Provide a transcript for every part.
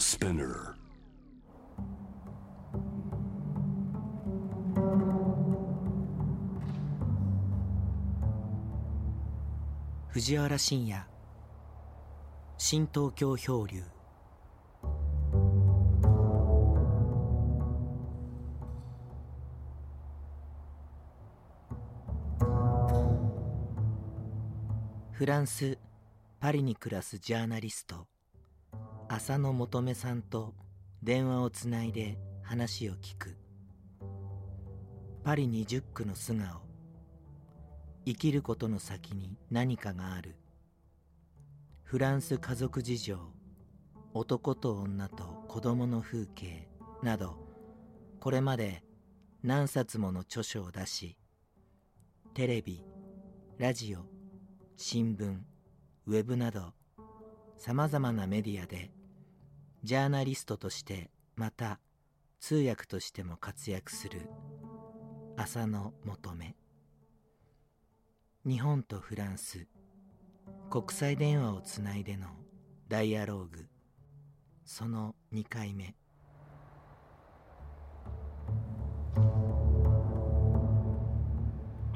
Spinner. 藤原信也。新東京漂流。フランス・パリに暮らすジャーナリスト。浅野求めさんと電話をつないで話を聞く。パリ20区の素顔。生きることの先に何かがある。フランス家族事情。男と女と子供の風景。などこれまで何冊もの著書を出しテレビラジオ新聞ウェブなどさまざまなメディアでジャーナリストとしてまた通訳としても活躍する浅野求め日本とフランス国際電話をつないでのダイアローグ。その2回目。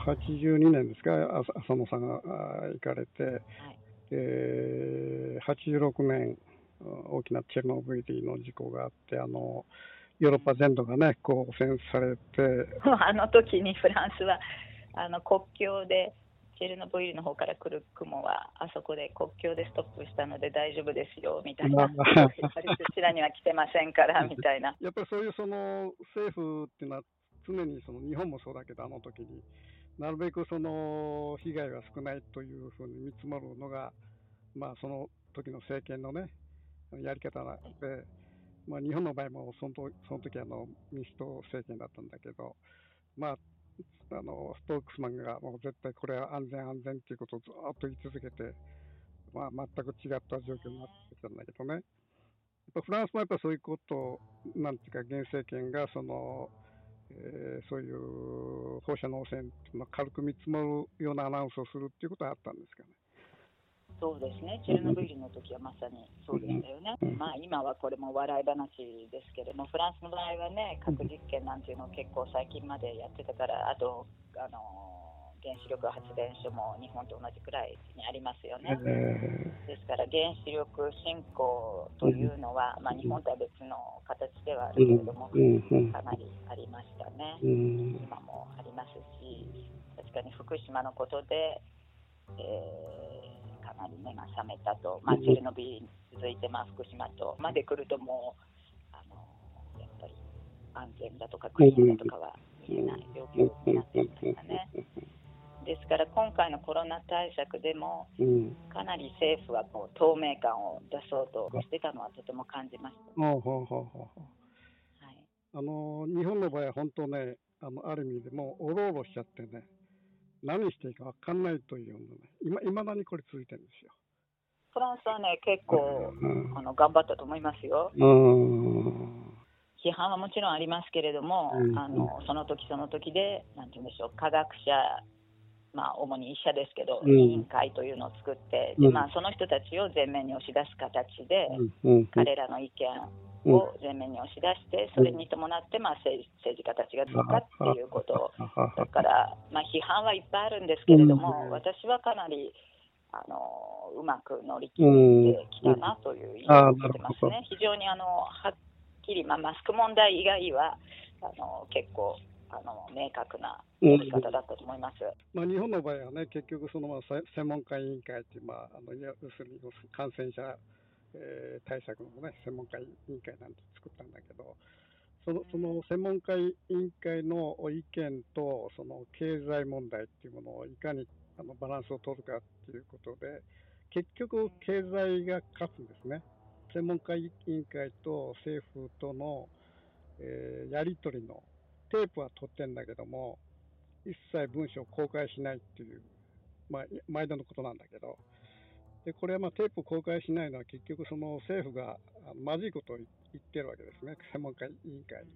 82年ですか、浅野さんが行かれて、はい。えー、86年、大きなチェルノブイリの事故があって、あのヨーロッパ全土がね、こう汚染されて。あの時にフランスはあの国境でチェルノブイリの方から来る雲はあそこで国境でストップしたので大丈夫ですよみたいな、やっぱりそちらには来てませんから みたいな。やっぱりそういうその政府っていうのは常にその日本もそうだけどあの時になるべくその被害が少ないというふうに見積もるのが、まあ、その時の政権のねやり方で、まあ、日本の場合もそのその時あの民主党政権だったんだけど、まあ、あのストークスマンがもう絶対これは安全安全ということをずっと言い続けて、まあ、全く違った状況になってきたんだけどね。フランスもやっぱそういうことを、なんていうか、現政権がその、えー、そういう放射能汚染っていうの軽く見積もるようなアナウンスをするっていうことはあったんですかね。そうですね、チェルノブイリの時はまさにそうでしたよね、まあ、今はこれも笑い話ですけれども、フランスの場合はね、核実験なんていうのを結構最近までやってたから、あと、あの原子力発電所も日本と同じくらいにありますよね。ですから原子力振興というのは、まあ、日本とは別の形ではあるけれども、かなりありましたね。今もありますし、確かに福島のことで、えーかなり目が覚めたと、まあ、チェルノビリに続いて、まあ、福島とまで来るともうあのやっぱり安全だとかクリーンだとかは見えない状況になっていましたね。ですから今回のコロナ対策でも、かなり政府はこう透明感を出そうとしてたのはとても感じました。はい、あの日本の場合は本当ね、あのある意味でもうおろおろしちゃってね、何していいか分かんないというのね、今いまだにこれ続いてるんですよ。フランスはね、結構、うん、あの頑張ったと思いますよ。批判はもちろんありますけれども、うん、あのその時その時で、なんて言うんでしょう、科学者、まあ、主に医者ですけど、うん、委員会というのを作って、でまあ、その人たちを前面に押し出す形で、彼らの意見を前面に押し出して、それに伴ってまあ政治家たちが使うかっていうことだから、まあ、批判はいっぱいあるんですけれども、私はかなりあのうまく乗り切ってきたなという印象を受けてますね。非常にあのはっきり、まあ、マスク問題以外はあの結構あの明確なやり方だったと思います、まあ、日本の場合はね、結局そのまあ専門家委員会という、まあ、あの要するに感染者えー、対策の、ね、専門家委員会なんて作ったんだけど、そのその専門家委員会の意見とその経済問題っていうものをいかにあのバランスを取るかっていうことで、結局、経済が勝つんですね。専門家委員会と政府との、えー、やり取りのテープは取ってんだけども、一切文書を公開しないっていう、まあ、毎度のことなんだけど、でこれはまあテープ公開しないのは結局その政府がまずいことを言ってるわけですね、専門家委員会に。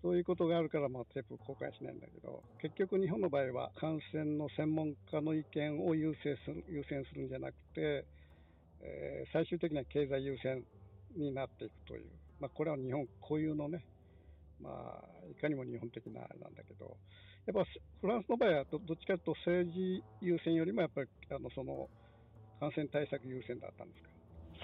そういうことがあるからまあテープ公開しないんだけど、結局日本の場合は感染の専門家の意見を優先する優先するんじゃなくて、えー、最終的には経済優先になっていくという、まあ、これは日本固有のね、まあ、いかにも日本的なあれなんだけど、やっぱフランスの場合はどどっちかというと政治優先よりもやっぱりあのその感染対策優先だったんですか？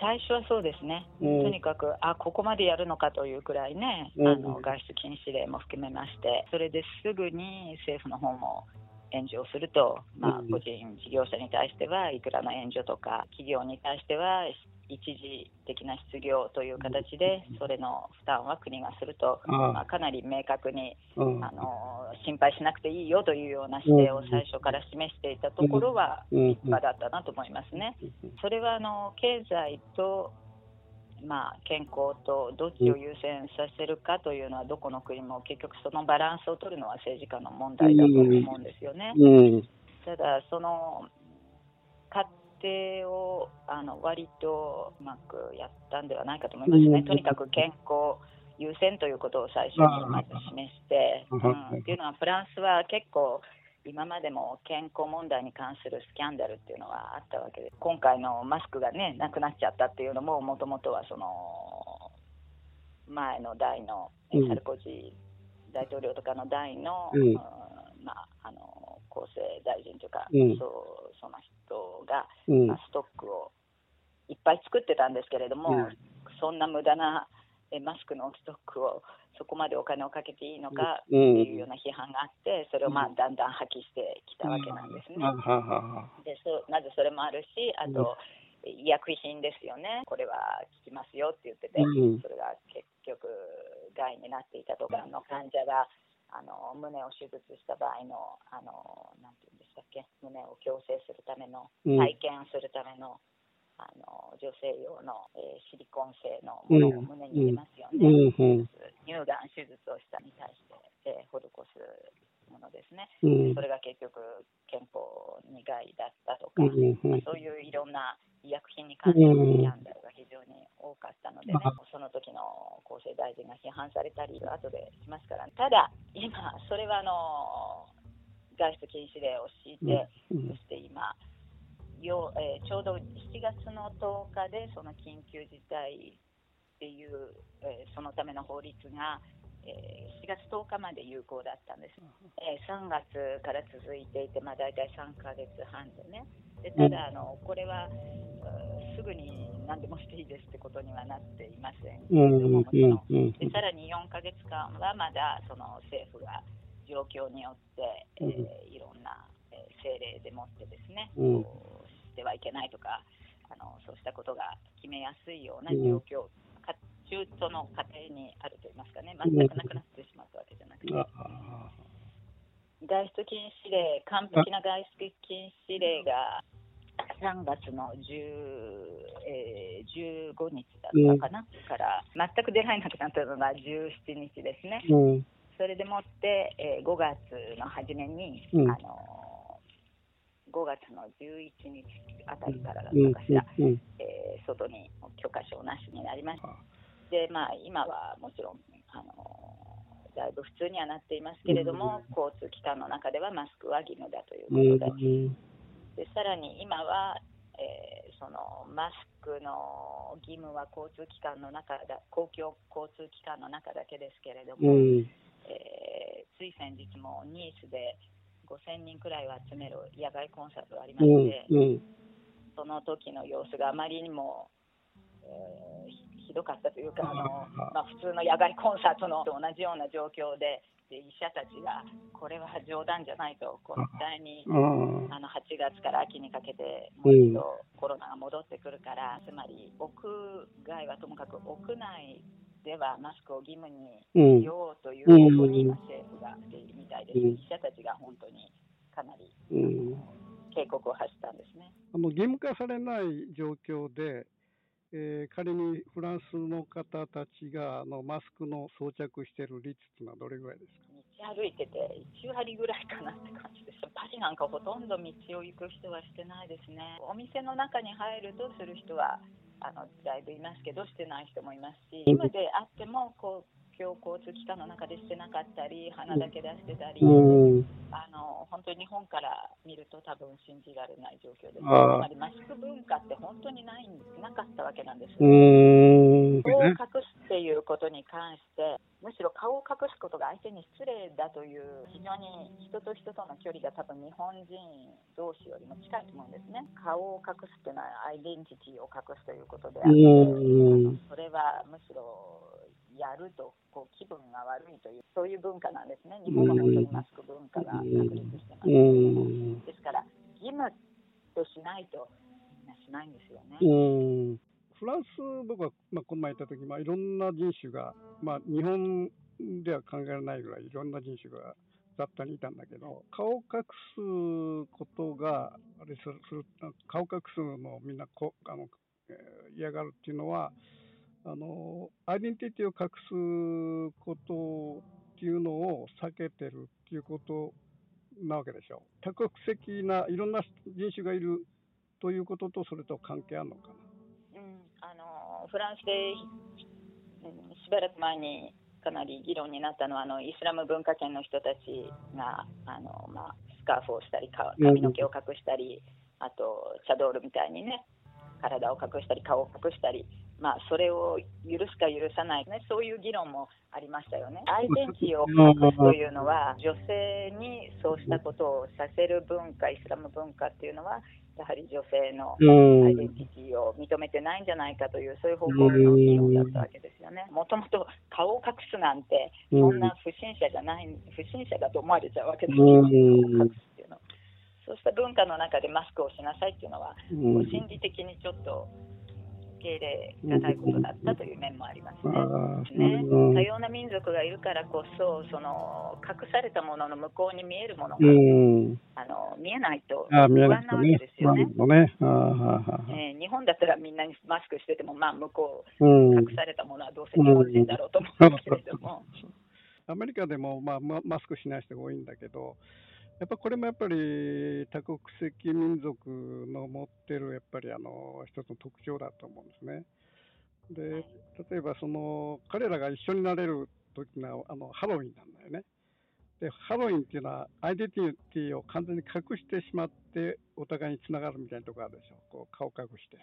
最初はそうですね、うんとにかく、あここまでやるのかというくらいね、うんあの外出禁止令も含めまして、それですぐに政府の方も援助をすると、まあうん、個人事業者に対してはいくらの援助とか、企業に対しては一時的な失業という形で、それの負担は国がすると、まあ、かなり明確にうん。あの心配しなくていいよというような姿勢を最初から示していたところはうん。立派だったなと思いますね。それはあの経済と、まあ、健康とどっちを優先させるかというのはどこの国も結局そのバランスを取るのは政治家の問題だと思うんですよね。うん。ただその過程をあの割とうまくやったんではないかと思いますね。うん。とにかく健康優先ということを最初にまず示して、あうん、っていうのはフランスは結構今までも健康問題に関するスキャンダルっていうのはあったわけで今回のマスクがねなくなっちゃったっていうのももともとはその前の代のサルコジー大統領とかの代の、うん。うんまあ、あの厚生大臣というか、うん。そうその人が、うん。まあ、ストックをいっぱい作ってたんですけれども、うん。そんな無駄なえマスクのストックをそこまでお金をかけていいのかってうん。いうような批判があってそれをまあだんだん破棄してきたわけなんですね。でそうまずそれもあるしあと、医薬品ですよね。これは効きますよって言ってて、うん。それが結局害になっていたとかの患者があの胸を手術した場合のあのなんていうんでしたっけ？胸を矯正するためのうん。体験するための、あの女性用の、えーシリコン製のものを胸に入れますよね、うん。うん。乳がん手術をしたに対して、えー施すものですね、うん。それが結局健康に害だったとか、うん。うん。まあそういういろんな医薬品に関するスキャンダルが非常に多かったのでね、大臣が批判されたり、後でしますから、ただ、今、それはあの外出禁止令を敷いて、うんそして今、よえーちょうど7月の10日で、その緊急事態っていう、えーそのための法律が、えー4月10日まで有効だったんです。えー3月から続いていて、まあ、大体3ヶ月半でね、でただあの、これはすぐに何でもしていいですってことにはなっていません。けれども、もちろんうん。でさらに4ヶ月間はまだその政府が状況によって、えーいろんな、えー政令でもってですね、うん。こうしてはいけないとかあの、そうしたことが決めやすいような状況、か中途の過程にあるといいますかね、全くなくなってしまったわけじゃなくて。あ外出禁止令、完璧な外出禁止令が3月の10、えー15日だったかな、から全く出られなくなったのが17日ですね、うんそれでもって、えー5月の初めに、うん。あの5月の11日あたりからだっうんたかしら、うんえー外に許可証なしになりました。でまあ、今はもちろんあのだいぶ普通にはなっていますけれども、交通機関の中ではマスクは義務だということで、でさらに今は、えーそのマスクの義務は交通機関の中だ公共交通機関の中だけですけれどうも、ん。えーつい先日もニースで5000人くらいを集める野外コンサートがありまうんして、うん。その時の様子があまりにも、えーどかったというか、あのまあ、普通の野外コンサートのと同じような状況で、で医者たちが、これは冗談じゃないと、絶対にうん。あの8月から秋にかけて、もう一度コロナが戻ってくるから、つまり屋外はともかく屋内ではマスクを義務にうんしようという方向に今、政府がしているみたいです。うん。医者たちが本当にかなりうん。警告を発したんですね。あの義務化されない状況で、えー仮にフランスの方たちがあのマスクの装着している率というのはどれぐらいですか？道歩いてて1割ぐらいかなって感じです。パリなんかほとんど道を行く人はしてないですね。お店の中に入るとする人はあのだいぶいますけど、してない人もいますし、今であってもこう共交通機関の中でしてなかったり、鼻だけ出してたり、うん。あの本当に日本から見ると多分信じられない状況です。つまりマスク文化って本当にないなかったわけなんですよ。うーん。顔をね隠すっていうことに関して、むしろ顔を隠すことが相手に失礼だという、非常に人と人との距離が多分日本人同士よりも近いと思うんですね。顔を隠すっていうのはアイデンティティを隠すということであって、うん。それはむしろやるとこう気分が悪いという、そういう文化なんですね。日本は本当にマスク文化が確立してます。うん。ですから、義務としないとみんなしないんですよね。うん。フランス、僕は、まあ、この前行った時、まあ、いろんな人種が、まあ、日本では考えられないぐらいいろんな人種が雑多にいたんだけど、顔を隠すことが、あれする、顔を隠すのをみんなこあの、えー嫌がるっていうのは、あの、アイデンティティを隠すことっていうのを避けてるっていうことなわけでしょ。多国籍ないろんな人種がいるということとそれと関係あるのかうん、あのフランスで、うんしばらく前にかなり議論になったのはあのイスラム文化圏の人たちがあの、まあ、スカーフをしたりか髪の毛を隠したり、あとチャドールみたいにね体を隠したり顔を隠したり、まあ、それを許すか許さない、ね、そういう議論もありましたよね。アイデンティティを隠すというのは女性にそうしたことをさせる文化イスラム文化っていうのはやはり女性のな。アイデンティティを認めてないんじゃないかという、そういう方向の議論だったわけですよね。もともと顔を隠すなんて、そんな不審者じゃない、不審者だと思われちゃうわけですよ、うん顔を隠すっていうの。そうした文化の中でマスクをしなさいっていうのは、心理的にちょっと受け入れがたいことだったという面もありますね。多様な民族がいるからこそ、その隠されたものの向こうに見えるものが、うん。あの見えないと不安なわけで。すよねね。えー日本だったらみんなにマスクしてても、まあ、向こう。うん隠されたものはどうせ日本人だろうと思うんですけれども、アメリカでも、まあ、ママスクしない人が多いんだけど、やっぱこれもやっぱり多国籍民族の持ってるやっぱりあの一つの特徴だと思うんですね。で、例えばその彼らが一緒になれる時があのハロウィンなんだよね。で、ハロウィンっていうのはアイデンティティを完全に隠してしまってお互いにつながるみたいなところあるでしょ。こう顔隠して。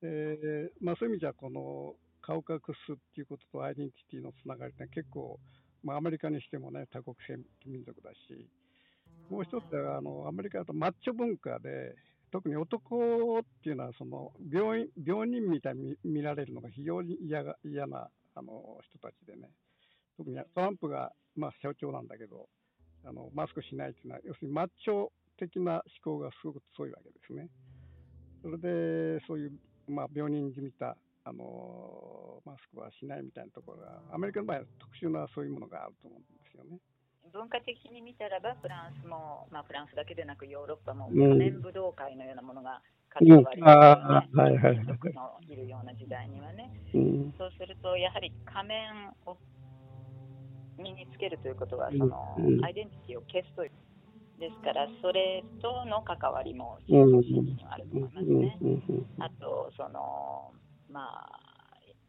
でまあ、そういう意味じゃ、この顔隠すっていうこととアイデンティティのつながりって結構、まあ、アメリカにしてもね、多国籍民族だし、もう一つはあのアメリカだとマッチョ文化で、特に男っていうのはその病院病人みたいに見られるのが非常に嫌が嫌なあの人たちでね、特にトランプが、まあ、象徴なんだけどあの、マスクしないっていうのは、要するにマッチョ的な思考がすごく強いわけですね。それで、そういう、まあ、病人じみた、あのマスクはしないみたいなところが、アメリカの場合は特殊なそういうものがあると思うんですよね。文化的に見たらば、フランスも、まあ、フランスだけでなくヨーロッパもうん。仮面武道会のようなものが数うん多ありますよあね、ーはいはいはいい。るような時代にはね。うん。そうすると、やはり仮面を身につけるということは、そのうん。アイデンティティを消すという。ですから、それとの関わりもはあると思いますね。うん。あと、その、まあ、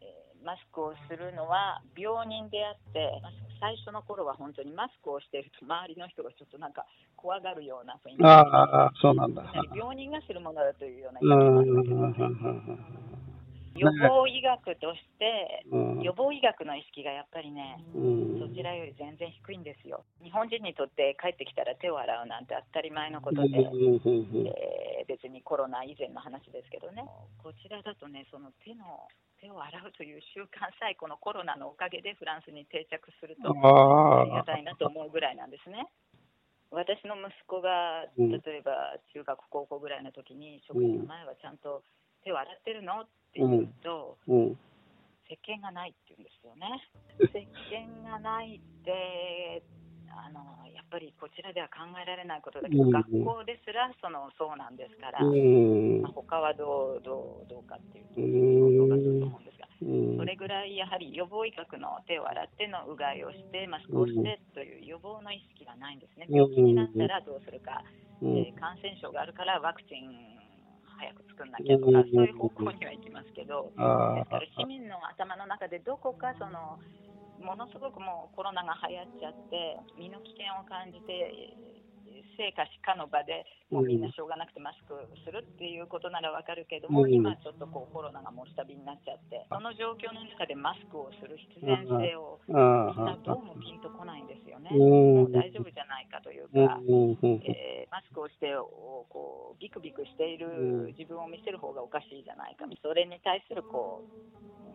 えーマスクをするのは病人であって、まあ最初の頃は本当にマスクをしていると周りの人がちょっとなんか怖がるような雰囲気ああ、そうなんだ。病人がするものだというようなうん意味があるわけですね。予防医学として、うん。予防医学の意識がやっぱりね、うん。そちらより全然低いんですよ。日本人にとって帰ってきたら手を洗うなんて当たり前のことで、えー別にコロナ以前の話ですけどね、こちらだとね、その手の手を洗うという習慣さえこのコロナのおかげでフランスに定着するとあありがたいなと思うぐらいなんですね。私の息子がうん。例えば中学、高校ぐらいの時に食事の前はちゃんと手を洗ってるの？って言うと、うん。石鹸がないって言うんですよね。石鹸がないってあのやっぱりこちらでは考えられないことだけど、うん学校ですらそのそうなんですから、うん。まあ、他はどうどうどうかっていうとがつくと思うんですが、うん。それぐらいやはり予防医学の手を洗ってのうがいをしてマスクをしてという予防の意識がないんですね。病気になったらどうするか、うん。えー感染症があるからワクチン早く作んなきゃとか、そういう方向には行きますけど、あですから市民の頭の中でどこかそのものすごくもうコロナが流行っちゃって身の危険を感じて生か死かの場でもうみんなしょうがなくてマスクするっていうことならわかるけども、うん。今ちょっとこうコロナがもう下火になっちゃってその状況の中でマスクをする必然性をあみんなあ、どうもピンとこないんですよね。うん。もう大丈夫じゃないかといううん。か、えーマスクをしておこうビクビクしている自分を見せる方がおかしいじゃないか、それに対するこう自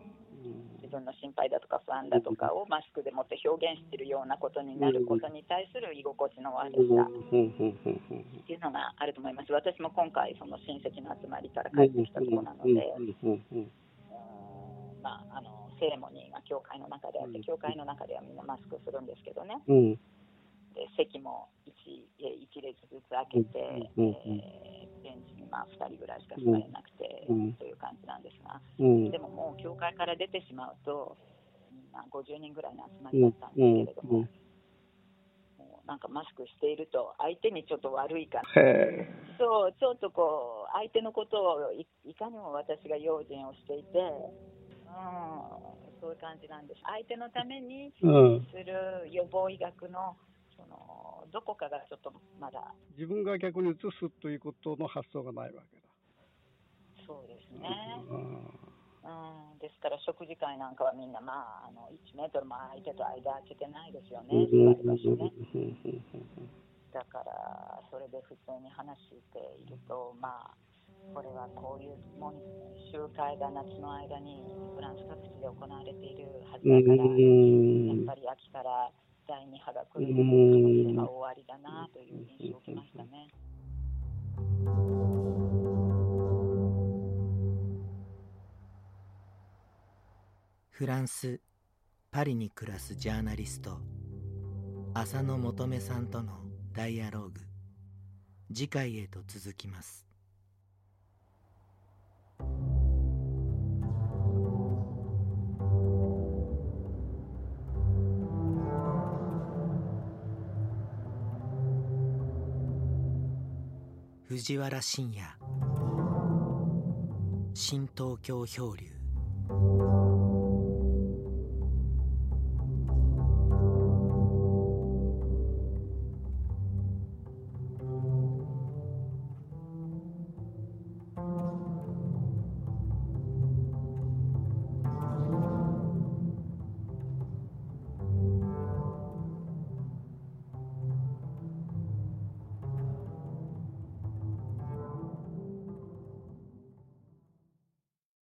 分の心配だとか不安だとかをマスクでもって表現しているようなことになることに対する居心地の悪さっていうのがあると思います。私も今回その親戚の集まりから帰ってきたところなので、まああのセレモニーが教会の中であって、教会の中ではみんなマスクするんですけどね。うんで席も 1, 一列ずつ開けて、えーベンチにまあ2人ぐらいしか座れなくて、うん。という感じなんですが、うん。でももう教会から出てしまうと、みんな50人ぐらいの集まりだったんですけれども、うん。うん。もうなんかマスクしていると、相手にちょっと悪いから、そうちょっとこう、相手のことをいいかにも私が用心をしていて、うん、そういう感じなんです。相手のためにうん。する予防医学のそのどこかがちょっとまだ。自分が逆に移すということの発想がないわけだ。そうですね、うん。うん、ですから食事会なんかはみんな、まあ、あの1メートルも相手と間空けてないですよね、うん。座り場所ね。うんだからそれで普通に話していると、まあ、これはこういうもん集会が夏の間にフランス各地で行われているはずだから、やっぱり秋から第2波が来る可能性が終わりだなという印象を受けましたね。フランス・パリに暮らすジャーナリスト浅野求さんとのダイアローグ次回へと続きます藤原信也。新東京漂流。